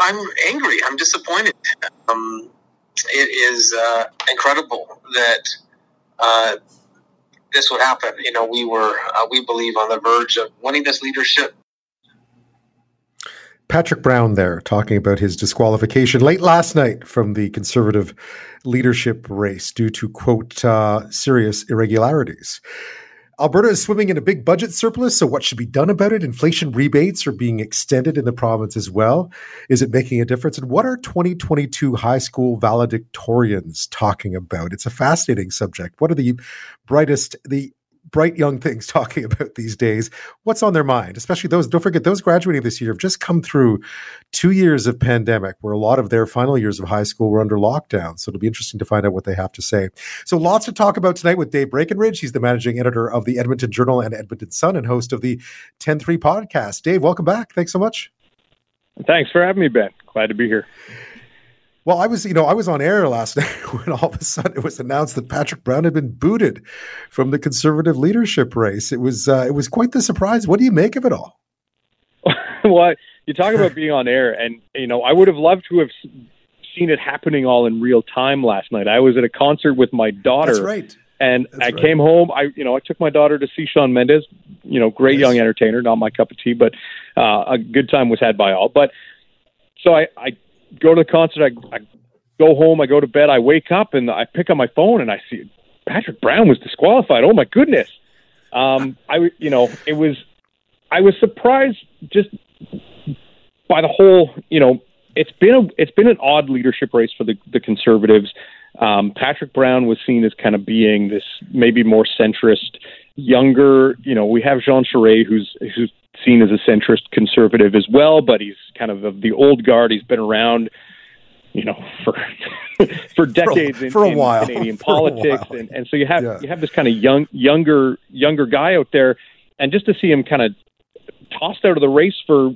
I'm angry. I'm disappointed. Um, it is uh, incredible that uh, this would happen. You know, we were, uh, we believe, on the verge of winning this leadership. Patrick Brown there talking about his disqualification late last night from the conservative leadership race due to, quote, uh, serious irregularities. Alberta is swimming in a big budget surplus, so what should be done about it? Inflation rebates are being extended in the province as well. Is it making a difference? And what are 2022 high school valedictorians talking about? It's a fascinating subject. What are the brightest, the bright young things talking about these days. What's on their mind? Especially those, don't forget, those graduating this year have just come through two years of pandemic where a lot of their final years of high school were under lockdown. So it'll be interesting to find out what they have to say. So lots to talk about tonight with Dave Breakenridge. He's the managing editor of the Edmonton Journal and Edmonton Sun and host of the 10-3 podcast. Dave, welcome back. Thanks so much. Thanks for having me, Ben. Glad to be here. Well, I was, you know, I was on air last night when all of a sudden it was announced that Patrick Brown had been booted from the conservative leadership race. It was, uh, it was quite the surprise. What do you make of it all? well, you talk about being on air, and you know, I would have loved to have seen it happening all in real time last night. I was at a concert with my daughter. That's right. And That's I right. came home. I, you know, I took my daughter to see Shawn Mendes. You know, great Yes. young entertainer. Not my cup of tea, but uh, a good time was had by all. But so I, I go to the concert. I, I go home. I go to bed. I wake up and I pick up my phone and I see Patrick Brown was disqualified. Oh my goodness. Um, I, you know, it was. I was surprised just by the whole. You know, it's been a it's been an odd leadership race for the the conservatives. Um, Patrick Brown was seen as kind of being this maybe more centrist, younger. You know, we have Jean Charest, who's who's seen as a centrist conservative as well, but he's kind of of the old guard. He's been around, you know, for for decades in, for a in while. Canadian For politics, and and so you have Yeah. you have this kind of young younger younger guy out there, and just to see him kind of tossed out of the race for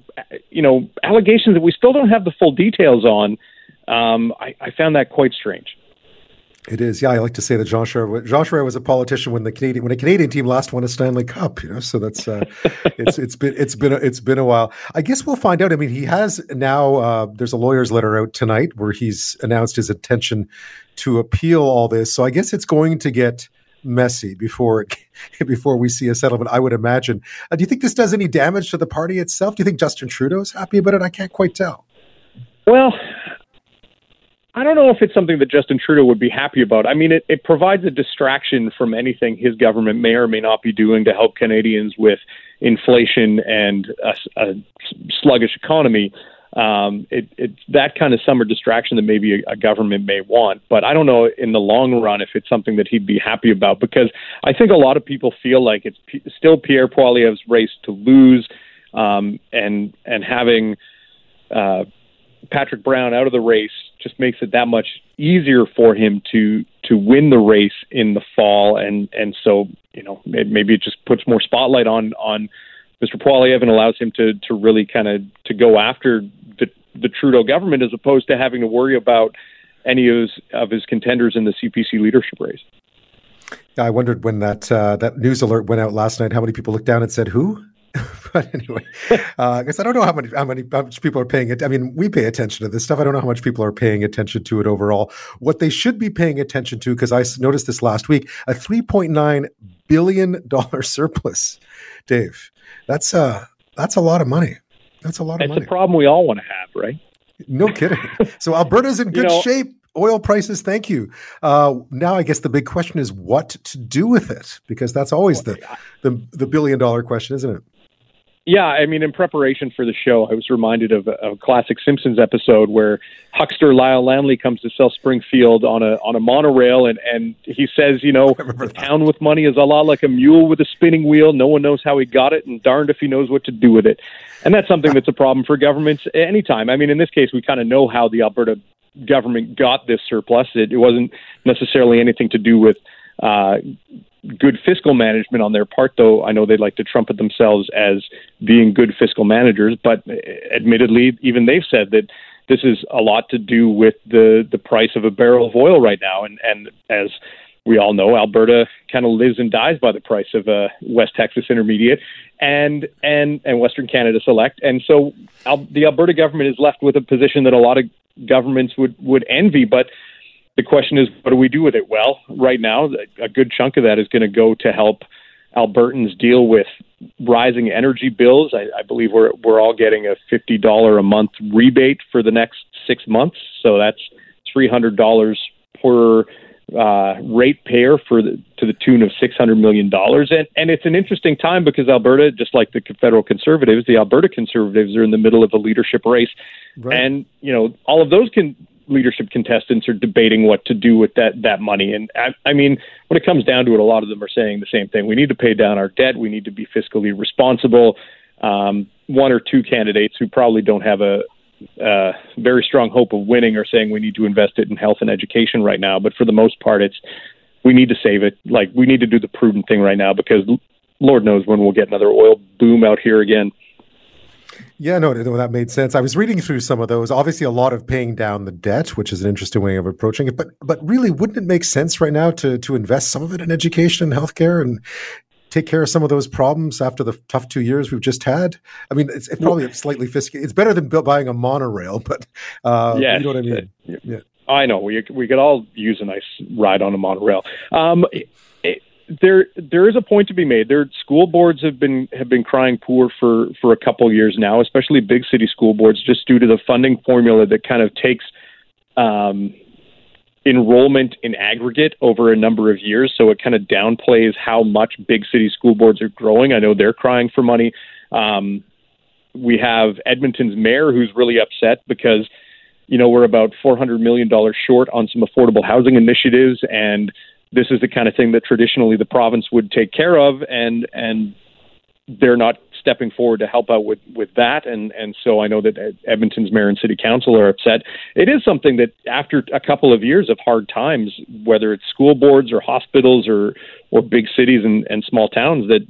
you know allegations that we still don't have the full details on. Um, I, I found that quite strange. It is, yeah. I like to say that Jean Charest, Jean Charest was a politician when the Canadian when a Canadian team last won a Stanley Cup. You know, so that's uh, it's it's been it's been a, it's been a while. I guess we'll find out. I mean, he has now. Uh, there's a lawyer's letter out tonight where he's announced his intention to appeal all this. So I guess it's going to get messy before it, before we see a settlement. I would imagine. Uh, do you think this does any damage to the party itself? Do you think Justin Trudeau's happy about it? I can't quite tell. Well, I don't know if it's something that Justin Trudeau would be happy about. I mean, it, it provides a distraction from anything his government may or may not be doing to help Canadians with inflation and a, a sluggish economy. Um, it, it's that kind of summer distraction that maybe a, a government may want. But I don't know in the long run if it's something that he'd be happy about because I think a lot of people feel like it's P- still Pierre Poilievre's race to lose, um, and and having uh, Patrick Brown out of the race just makes it that much easier for him to to win the race in the fall, and and so you know maybe it just puts more spotlight on on Mr. Poilievre and allows him to to really kind of to go after the the Trudeau government as opposed to having to worry about any of his of his contenders in the CPC leadership race. I wondered when that uh, that news alert went out last night. How many people looked down and said, "Who?" but anyway, uh, I guess I don't know how many how many how much people are paying it. I mean, we pay attention to this stuff. I don't know how much people are paying attention to it overall. What they should be paying attention to, because I noticed this last week, a three point nine billion dollar surplus. Dave, that's uh that's a lot of money. That's a lot of It's money. a problem we all want to have, right? No kidding. So Alberta's in You good know- shape. Oil prices, thank you. Uh, now, I guess the big question is what to do with it, because that's always the the, the billion dollar question, isn't it? Yeah, I mean, in preparation for the show, I was reminded of a, a classic Simpsons episode where huckster Lyle Lanley comes to sell Springfield on a on a monorail, and and he says, you know, the town with money is a lot like a mule with a spinning wheel. No one knows how he got it, and darned if he knows what to do with it. And that's something that's a problem for governments anytime. I mean, in this case, we kind of know how the Alberta government got this surplus. It, it wasn't necessarily anything to do with. Uh, good fiscal management on their part, though I know they'd like to trumpet themselves as being good fiscal managers. But uh, admittedly, even they've said that this is a lot to do with the the price of a barrel of oil right now. And and as we all know Alberta kind of lives and dies by the price of a West Texas Intermediate and and and Western Canada Select, and so Al- the Alberta government is left with a position that a lot of governments would would envy, but. The question is, what do we do with it? Well, right now, a good chunk of that is going to go to help Albertans deal with rising energy bills. I, I believe we're we're all getting a fifty dollar a month rebate for the next six months, so that's three hundred dollars per uh, ratepayer for the, to the tune of six hundred million dollars. And and it's an interesting time because Alberta, just like the federal Conservatives, the Alberta Conservatives are in the middle of a leadership race, right. and you know all of those can leadership contestants are debating what to do with that that money. And I, I mean, when it comes down to it, a lot of them are saying the same thing: we need to pay down our debt, we need to be fiscally responsible. Um, one or two candidates who probably don't have a, a very strong hope of winning are saying we need to invest it in health and education right now. But for the most part, it's we need to save it. Like we need to do the prudent thing right now because Lord knows when we'll get another oil boom out here again. Yeah, no, no, that made sense. I was reading through some of those. Obviously, a lot of paying down the debt, which is an interesting way of approaching it. But, but really, wouldn't it make sense right now to to invest some of it in education and healthcare and take care of some of those problems after the tough two years we've just had? I mean, it's, it's probably slightly fiscal. It's better than buying a monorail, but uh, yes, you know what I mean. yeah. I know we we could all use a nice ride on a monorail. Um, there there is a point to be made. There school boards have been have been crying poor for for a couple years now, especially big city school boards, just due to the funding formula that kind of takes um, enrollment in aggregate over a number of years. So it kind of downplays how much big city school boards are growing. I know they're crying for money. Um, we have Edmonton's mayor who's really upset because you know we're about four hundred million dollars short on some affordable housing initiatives and this is the kind of thing that traditionally the province would take care of, and and they're not stepping forward to help out with with that and and so I know that Edmonton's mayor and city council are upset. It is something that after a couple of years of hard times, whether it's school boards or hospitals or or big cities and, and small towns, that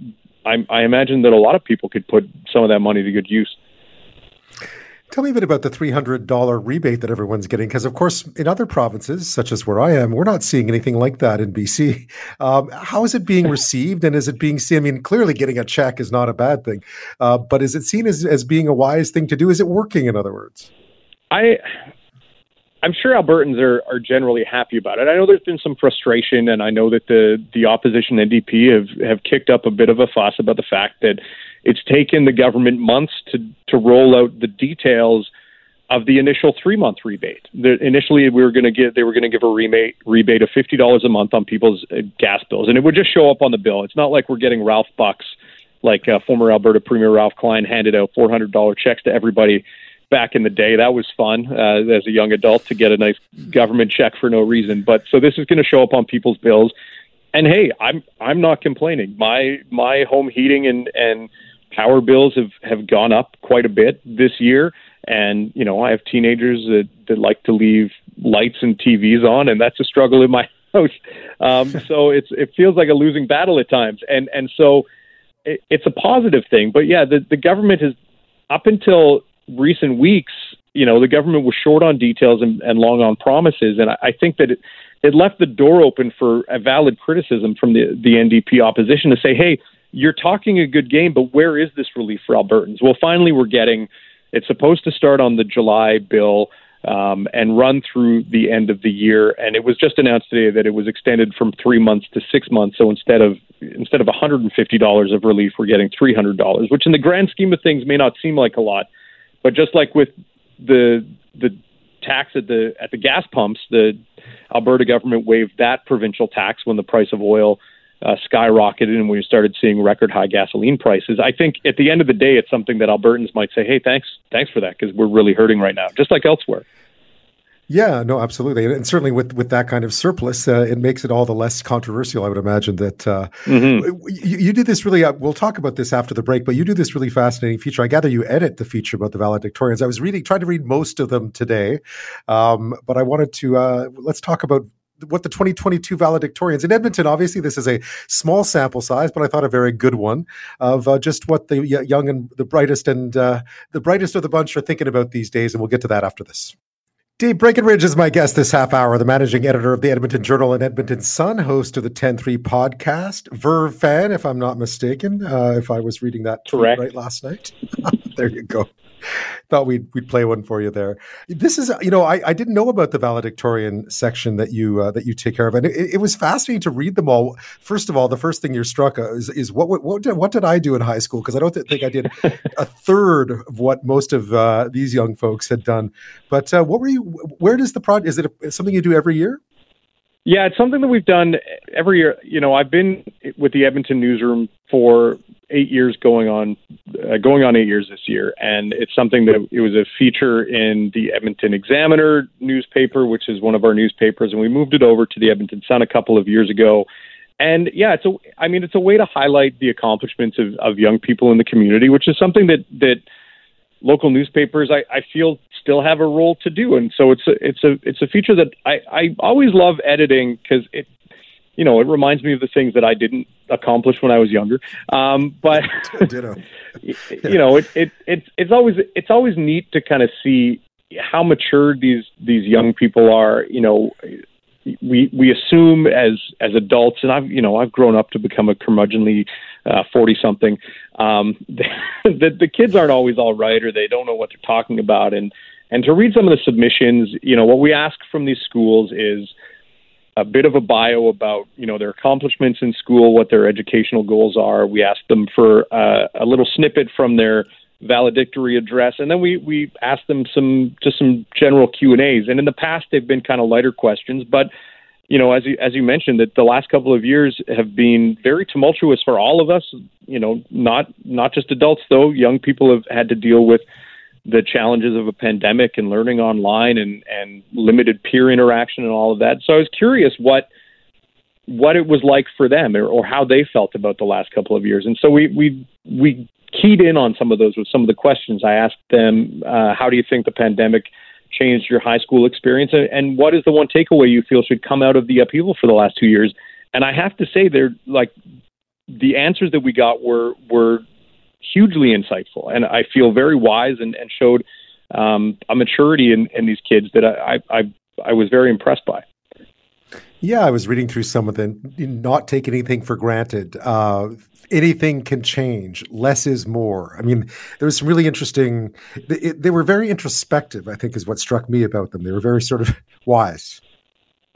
I, I imagine that a lot of people could put some of that money to good use. Tell me a bit about the $300 rebate that everyone's getting, because of course, in other provinces, such as where I am, we're not seeing anything like that in BC. Um, how is it being received, and is it being seen? I mean, clearly, getting a check is not a bad thing, uh, but is it seen as, as being a wise thing to do? Is it working? In other words, I. I'm sure Albertans are, are generally happy about it. I know there's been some frustration, and I know that the the opposition NDP have have kicked up a bit of a fuss about the fact that it's taken the government months to to roll out the details of the initial three month rebate. The, initially, we were going to give they were going to give a rebate rebate of fifty dollars a month on people's uh, gas bills, and it would just show up on the bill. It's not like we're getting Ralph bucks, like uh, former Alberta Premier Ralph Klein handed out four hundred dollar checks to everybody back in the day. That was fun uh, as a young adult to get a nice government check for no reason. But so this is going to show up on people's bills. And hey, I'm I'm not complaining. My my home heating and and power bills have have gone up quite a bit this year and you know i have teenagers that that like to leave lights and tvs on and that's a struggle in my house um so it's it feels like a losing battle at times and and so it, it's a positive thing but yeah the the government has up until recent weeks you know the government was short on details and, and long on promises and I, I think that it it left the door open for a valid criticism from the the NDP opposition to say, hey, you're talking a good game, but where is this relief for Albertans? Well, finally, we're getting. It's supposed to start on the July bill um, and run through the end of the year. And it was just announced today that it was extended from three months to six months. So instead of instead of $150 of relief, we're getting $300, which in the grand scheme of things may not seem like a lot, but just like with the the tax at the at the gas pumps, the Alberta government waived that provincial tax when the price of oil uh, skyrocketed and we started seeing record high gasoline prices. I think at the end of the day, it's something that Albertans might say, "Hey, thanks, thanks for that," because we're really hurting right now, just like elsewhere. Yeah, no, absolutely, and certainly with with that kind of surplus, uh, it makes it all the less controversial. I would imagine that uh, mm-hmm. you, you, did this really. Uh, we'll talk about this after the break, but you do this really fascinating feature. I gather you edit the feature about the valedictorians. I was reading, trying to read most of them today, um, but I wanted to uh, let's talk about what the 2022 valedictorians in Edmonton. Obviously, this is a small sample size, but I thought a very good one of uh, just what the young and the brightest and uh, the brightest of the bunch are thinking about these days. And we'll get to that after this. Dave Breakenridge is my guest this half hour, the managing editor of the Edmonton Journal and Edmonton Sun, host of the 10-3 podcast, Verve fan, if I'm not mistaken, uh, if I was reading that Correct. right last night. there you go. Thought we'd we'd play one for you there. This is you know I, I didn't know about the valedictorian section that you uh, that you take care of, and it, it, was fascinating to read them all. First of all, the first thing you're struck is, is what what what did, what did I do in high school? Because I don't think I did a third of what most of uh, these young folks had done. But uh, what were you? Where does the project? Is it something you do every year? Yeah, it's something that we've done every year. You know, I've been with the Edmonton newsroom for eight years, going on, uh, going on eight years this year, and it's something that it was a feature in the Edmonton Examiner newspaper, which is one of our newspapers, and we moved it over to the Edmonton Sun a couple of years ago. And yeah, it's a, I mean, it's a way to highlight the accomplishments of, of young people in the community, which is something that that local newspapers I, I feel still have a role to do. And so it's a it's a it's a feature that I, I always love editing because it you know it reminds me of the things that I didn't accomplish when I was younger. Um, but you know it, it it it's always it's always neat to kind of see how mature these these young people are you know we we assume as as adults, and I've you know I've grown up to become a curmudgeonly forty uh, something. Um, the the kids aren't always all right, or they don't know what they're talking about, and and to read some of the submissions, you know what we ask from these schools is a bit of a bio about you know their accomplishments in school, what their educational goals are. We ask them for uh, a little snippet from their valedictory address, and then we we ask them some just some general Q and A's. And in the past, they've been kind of lighter questions, but you know, as you as you mentioned, that the last couple of years have been very tumultuous for all of us. You know, not not just adults though. Young people have had to deal with the challenges of a pandemic and learning online and and limited peer interaction and all of that. So I was curious what what it was like for them or, or how they felt about the last couple of years. And so we we we keyed in on some of those with some of the questions. I asked them, uh, how do you think the pandemic changed your high school experience? And, what is the one takeaway you feel should come out of the upheaval for the last two years? And I have to say, they're like the answers that we got were were hugely insightful, and I feel very wise and, and showed um, a maturity in, in these kids that I, I I was very impressed by. Yeah, I was reading through some of them. Not take anything for granted. Uh, anything can change. Less is more. I mean, there was some really interesting. They, they, were very introspective. I think is what struck me about them. They were very sort of wise.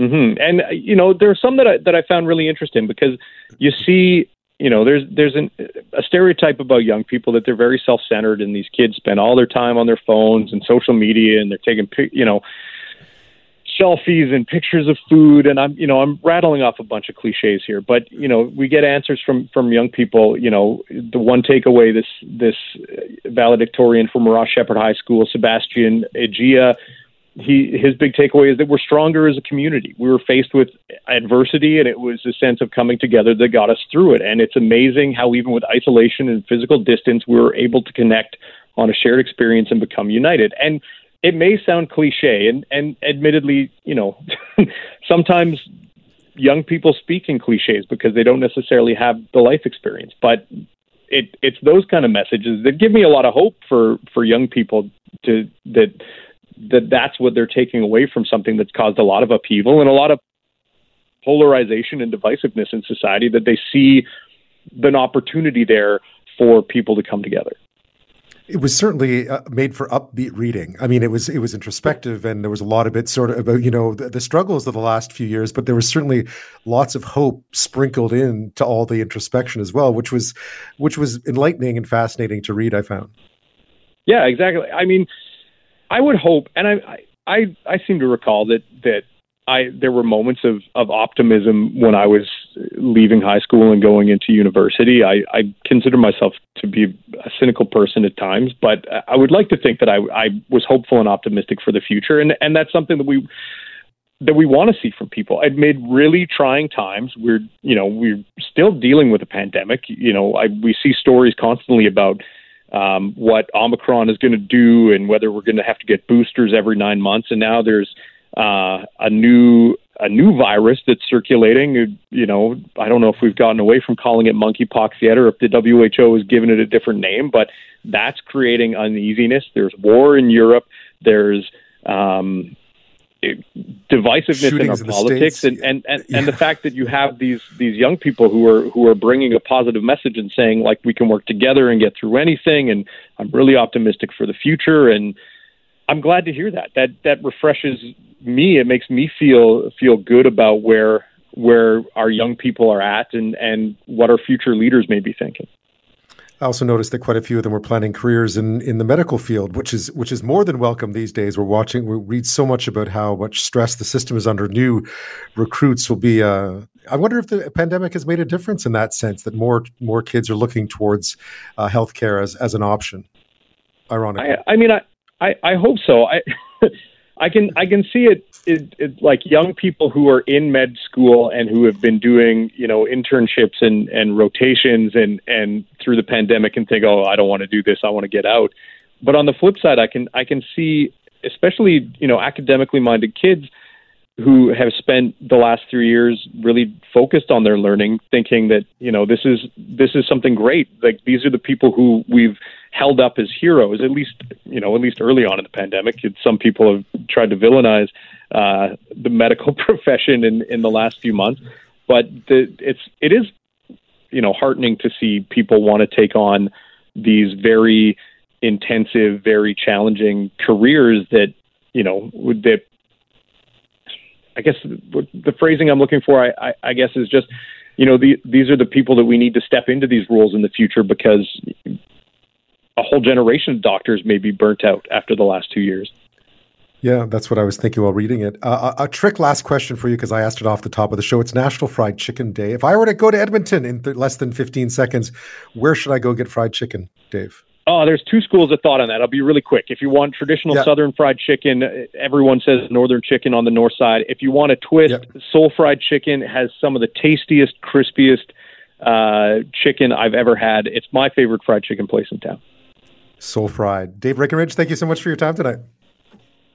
Mm-hmm. And you know, there are some that I, that I found really interesting because you see, you know, there's there's an, a stereotype about young people that they're very self centered, and these kids spend all their time on their phones and social media, and they're taking, you know selfies and pictures of food and I'm you know I'm rattling off a bunch of cliches here but you know we get answers from from young people you know the one takeaway this this valedictorian from Ross Sheppard High School Sebastian Egia he his big takeaway is that we're stronger as a community. We were faced with adversity and it was a sense of coming together that got us through it. And it's amazing how even with isolation and physical distance we were able to connect on a shared experience and become united. And it may sound cliche, and and admittedly, you know, sometimes young people speak in cliches because they don't necessarily have the life experience. But it it's those kind of messages that give me a lot of hope for for young people to that that that's what they're taking away from something that's caused a lot of upheaval and a lot of polarization and divisiveness in society that they see an opportunity there for people to come together. It was certainly uh, made for upbeat reading. I mean, it was it was introspective, and there was a lot of it sort of about you know the, the, struggles of the last few years. But there was certainly lots of hope sprinkled in to all the introspection as well, which was which was enlightening and fascinating to read. I found. Yeah, exactly. I mean, I would hope, and I I I seem to recall that that I there were moments of of optimism when I was leaving high school and going into university. I, I consider myself to be a cynical person at times, but I would like to think that I, I was hopeful and optimistic for the future, and and that's something that we that we want to see from people amid really trying times. We're you know we're still dealing with a pandemic. You know I, we see stories constantly about um, what Omicron is going to do and whether we're going to have to get boosters every nine months, and now there's uh, a new a new virus that's circulating. You know, I don't know if we've gotten away from calling it monkeypox yet, or if the WHO has given it a different name, but that's creating uneasiness. There's war in Europe. There's um, divisiveness Shootings in our in politics and, and, and, yeah. and the fact that you have these these young people who are who are bringing a positive message and saying like we can work together and get through anything and I'm really optimistic for the future and I'm glad to hear that that that refreshes me it makes me feel feel good about where where our young people are at and and what our future leaders may be thinking I also noticed that quite a few of them were planning careers in, in the medical field, which is which is more than welcome these days. We're watching, we read so much about how much stress the system is under. New recruits will be. Uh, I wonder if the pandemic has made a difference in that sense that more more kids are looking towards uh, healthcare as as an option. Ironically, I, I mean, I, I I hope so. I. I can I can see it, it, it, like young people who are in med school and who have been doing you know internships and and rotations and and through the pandemic and think oh I don't want to do this I want to get out. But on the flip side, I can I can see especially you know academically minded kids who have spent the last three years really focused on their learning, thinking that you know this is this is something great. Like these are the people who we've held up as heroes. At least you know, at least early on in the pandemic, some people have tried to villainize uh, the medical profession in in the last few months. But the, it's it is you know heartening to see people want to take on these very intensive, very challenging careers that you know that I guess the phrasing I'm looking for, I, I, I guess, is just, you know, the, these are the people that we need to step into these roles in the future because a whole generation of doctors may be burnt out after the last two years. Yeah, that's what I was thinking while reading it. Uh, a, a, trick last question for you because I asked it off the top of the show. It's National Fried Chicken Day. If I were to go to Edmonton in th- less than 15 seconds, where should I go get fried chicken, Dave? Oh, there's two schools of thought on that. I'll be really quick. If you want traditional yeah. Southern fried chicken, everyone says Northern chicken on the north side. If you want a twist, yep. Soul Fried Chicken has some of the tastiest, crispiest uh, chicken I've ever had. It's my favorite fried chicken place in town. Soul Fried. Dave Breakenridge, thank you so much for your time tonight.